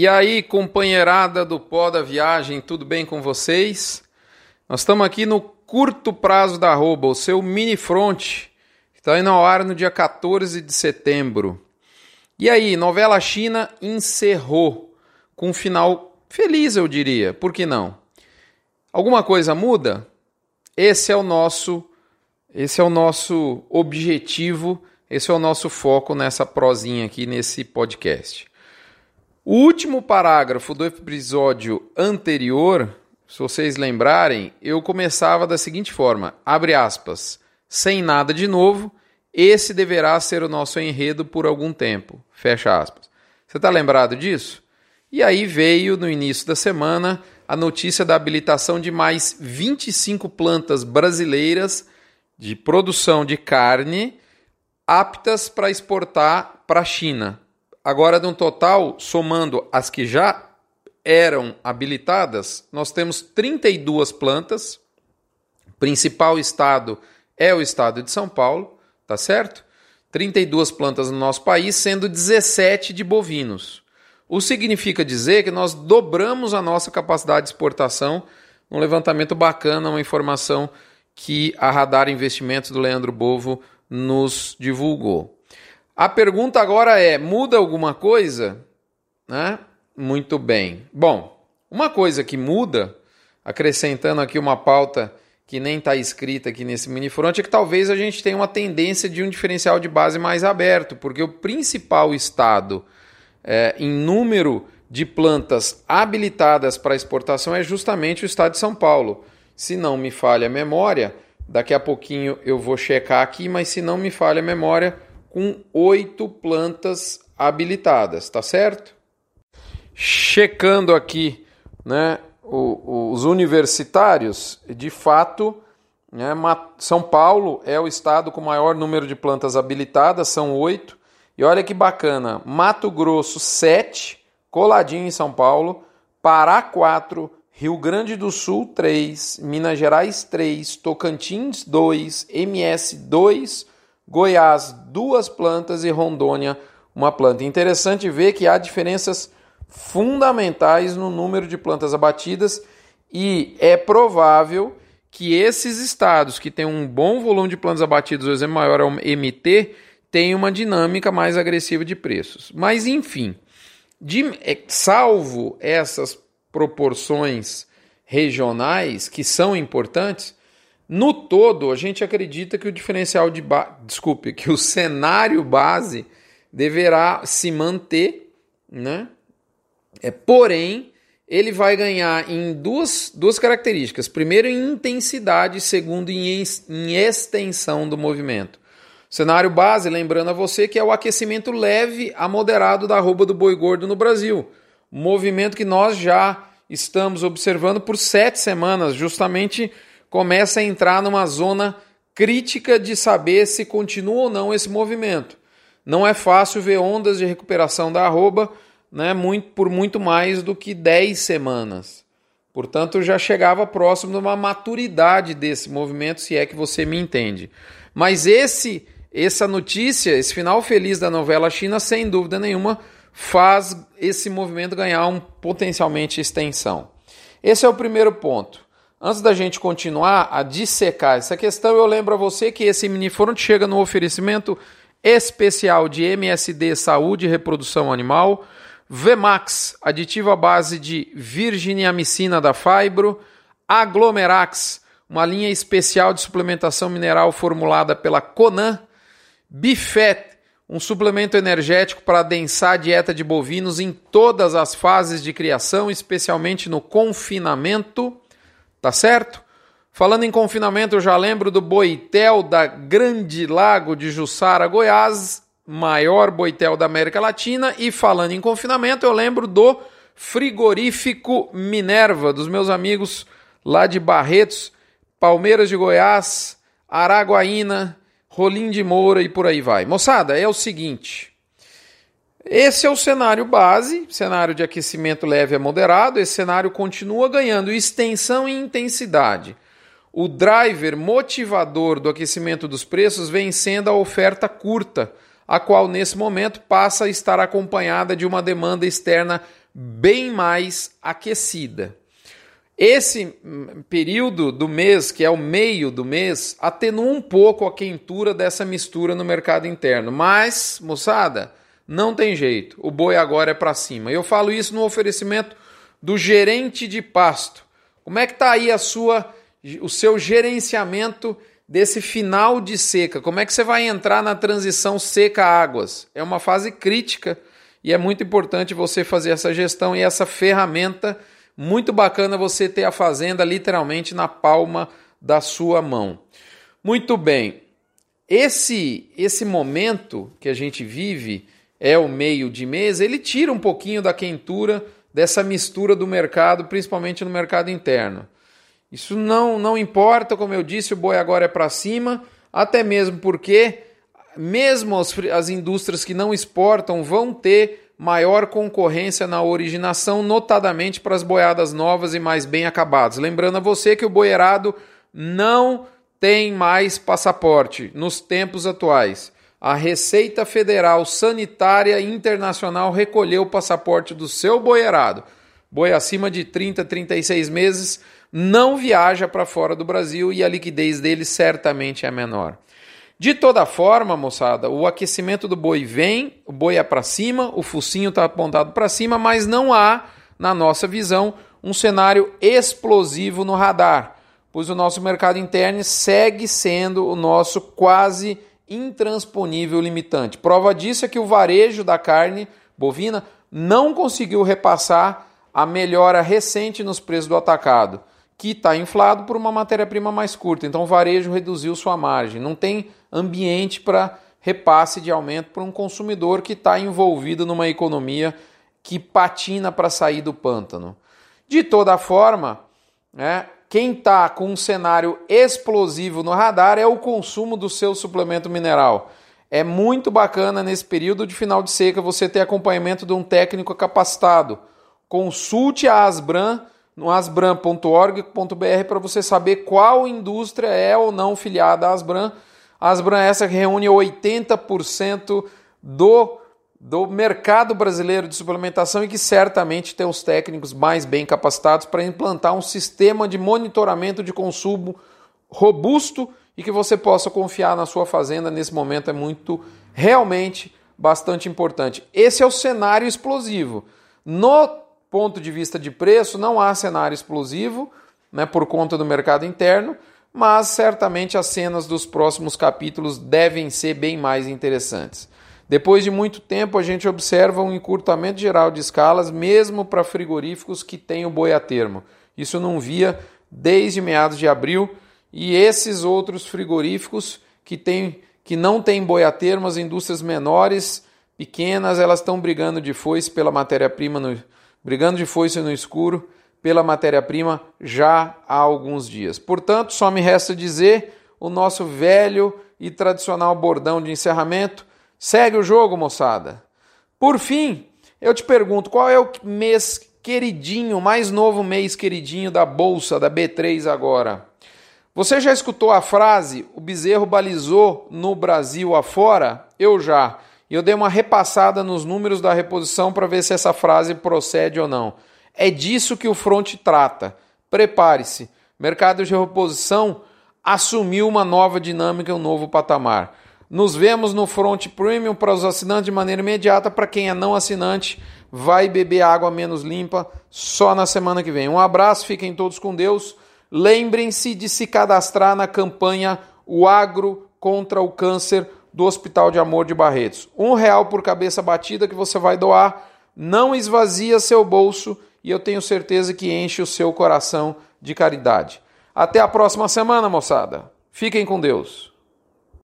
E aí, companheirada do pó da viagem, tudo bem com vocês? Nós estamos aqui no curto prazo da arroba, o seu mini front, que está indo ao ar no dia 14 de setembro. E aí, novela China encerrou com um final feliz, eu diria. Por que não? Alguma coisa muda? Esse é o nosso esse é o nosso objetivo, esse é o nosso foco nessa prosinha aqui nesse podcast. O último parágrafo do episódio anterior, se vocês lembrarem, eu começava da seguinte forma: abre aspas, sem nada de novo, esse deverá ser o nosso enredo por algum tempo. Fecha aspas. Você está lembrado disso? E aí veio no início da semana a notícia da habilitação de mais 25 plantas brasileiras de produção de carne aptas para exportar para a China agora, no total, somando as que já eram habilitadas, nós temos 32 plantas. O principal estado é o estado de São Paulo, tá certo? 32 plantas no nosso país, sendo 17 de bovinos. O significa dizer que nós dobramos a nossa capacidade de exportação. Um levantamento bacana, uma informação que a Radar Investimentos do Leandro Bovo nos divulgou. A pergunta agora é: muda alguma coisa? Né? Muito bem. Bom, uma coisa que muda, acrescentando aqui uma pauta que nem está escrita aqui nesse minifront, é que talvez a gente tenha uma tendência de um diferencial de base mais aberto, porque o principal estado é, em número de plantas habilitadas para exportação é justamente o estado de São Paulo. Se não me falha a memória, daqui a pouquinho eu vou checar aqui, mas se não me falha a memória, com oito plantas habilitadas, tá certo? Checando aqui, né, os universitários, de fato, né, São Paulo é o estado com maior número de plantas habilitadas, são oito. E olha que bacana, Mato Grosso, sete, coladinho em São Paulo, Pará, quatro, Rio Grande do Sul, três, Minas Gerais, três, Tocantins, dois, MS, dois, Goiás, duas plantas e Rondônia, uma planta. Interessante ver que há diferenças fundamentais no número de plantas abatidas e é provável que esses estados que têm um bom volume de plantas abatidas, o exemplo maior é o MT, tenham uma dinâmica mais agressiva de preços. Mas enfim, de, é, salvo essas proporções regionais que são importantes, no todo, a gente acredita que o diferencial de ba... desculpe, que o cenário base deverá se manter, né? É, porém, ele vai ganhar em duas, duas características. Primeiro, em intensidade, segundo, em, em extensão do movimento. Cenário base, lembrando a você, que é o aquecimento leve a moderado da arroba do boi gordo no Brasil. movimento que nós já estamos observando por sete semanas, justamente começa a entrar numa zona crítica de saber se continua ou não esse movimento. Não é fácil ver ondas de recuperação da arroba né, muito, por muito mais do que 10 semanas. Portanto, já chegava próximo de uma maturidade desse movimento, se é que você me entende. Mas esse essa notícia, esse final feliz da novela China, sem dúvida nenhuma, faz esse movimento ganhar um potencialmente extensão. Esse é o primeiro ponto. Antes da gente continuar a dissecar essa questão, eu lembro a você que esse Minifront chega no oferecimento especial de MSD Saúde e Reprodução Animal, Vemax, aditivo à base de virginiamicina da Fibro, Aglomerax, uma linha especial de suplementação mineral formulada pela Conan, Bifet, um suplemento energético para adensar a dieta de bovinos em todas as fases de criação, especialmente no confinamento, Tá certo? Falando em confinamento, eu já lembro do boitel da Grande Lago de Jussara, Goiás, maior boitel da América Latina. E falando em confinamento, eu lembro do frigorífico Minerva, dos meus amigos lá de Barretos, Palmeiras de Goiás, Araguaína, Rolim de Moura e por aí vai. Moçada, é o seguinte. Esse é o cenário base, cenário de aquecimento leve a moderado. Esse cenário continua ganhando extensão e intensidade. O driver motivador do aquecimento dos preços vem sendo a oferta curta, a qual nesse momento passa a estar acompanhada de uma demanda externa bem mais aquecida. Esse hum, período do mês, que é o meio do mês, atenua um pouco a quentura dessa mistura no mercado interno. Mas, moçada, não tem jeito. O boi agora é para cima. Eu falo isso no oferecimento do gerente de pasto. Como é que está aí a sua, o seu gerenciamento desse final de seca? Como é que você vai entrar na transição seca-águas? É uma fase crítica e é muito importante você fazer essa gestão e essa ferramenta. Muito bacana você ter a fazenda literalmente na palma da sua mão. Muito bem. Esse esse momento que a gente vive é o meio de mês, ele tira um pouquinho da quentura dessa mistura do mercado, principalmente no mercado interno. Isso não, não importa, como eu disse, o boi agora é para cima, até mesmo porque, mesmo as, as indústrias que não exportam vão ter maior concorrência na originação, notadamente para as boiadas novas e mais bem acabadas. Lembrando a você que o boiarado não tem mais passaporte nos tempos atuais a Receita Federal Sanitária Internacional recolheu o passaporte do seu boiarado. Boi acima de 30, 36 meses não viaja para fora do Brasil e a liquidez dele certamente é menor. De toda forma, moçada, o aquecimento do boi vem, o boi é para cima, o focinho está apontado para cima, mas não há, na nossa visão, um cenário explosivo no radar, pois o nosso mercado interno segue sendo o nosso quase intransponível limitante. Prova disso é que o varejo da carne bovina não conseguiu repassar a melhora recente nos preços do atacado, que está inflado por uma matéria-prima mais curta. Então o varejo reduziu sua margem. Não tem ambiente para repasse de aumento para um consumidor que está envolvido numa economia que patina para sair do pântano. De toda forma, né, quem está com um cenário explosivo no radar é o consumo do seu suplemento mineral. É muito bacana nesse período de final de seca você ter acompanhamento de um técnico capacitado. Consulte a Asbran no asbran.org.br para você saber qual indústria é ou não filiada à Asbran. A Asbran é essa reúne 80% do do mercado brasileiro de suplementação e que certamente tem os técnicos mais bem capacitados para implantar um sistema de monitoramento de consumo robusto e que você possa confiar na sua fazenda nesse momento é muito realmente bastante importante. Esse é o cenário explosivo. No ponto de vista de preço, não há cenário explosivo, né, por conta do mercado interno, mas certamente as cenas dos próximos capítulos devem ser bem mais interessantes. Depois de muito tempo, a gente observa um encurtamento geral de escalas, mesmo para frigoríficos que têm o boi a termo. Isso não via desde meados de abril. E esses outros frigoríficos que, tem, que não têm boi a termo, as indústrias menores, pequenas, elas estão brigando de foice pela matéria-prima, brigando de foice no escuro pela matéria-prima já há alguns dias. Portanto, só me resta dizer o nosso velho e tradicional bordão de encerramento Segue o jogo, moçada. Por fim, eu te pergunto, qual é o mês queridinho, mais novo mês queridinho da bolsa da B3 agora? Você já escutou a frase o bezerro balizou no Brasil afora? Eu já. E eu dei uma repassada nos números da reposição para ver se essa frase procede ou não. É disso que o front trata. Prepare-se. Mercado de reposição assumiu uma nova dinâmica, um novo patamar. Nos vemos no Front Premium para os assinantes de maneira imediata. Para quem é não assinante, vai beber água menos limpa só na semana que vem. Um abraço, fiquem todos com Deus. Lembrem-se de se cadastrar na campanha O Agro contra o Câncer do Hospital de Amor de Barretos. Um real por cabeça batida que você vai doar. Não esvazia seu bolso e eu tenho certeza que enche o seu coração de caridade. Até a próxima semana, moçada. Fiquem com Deus.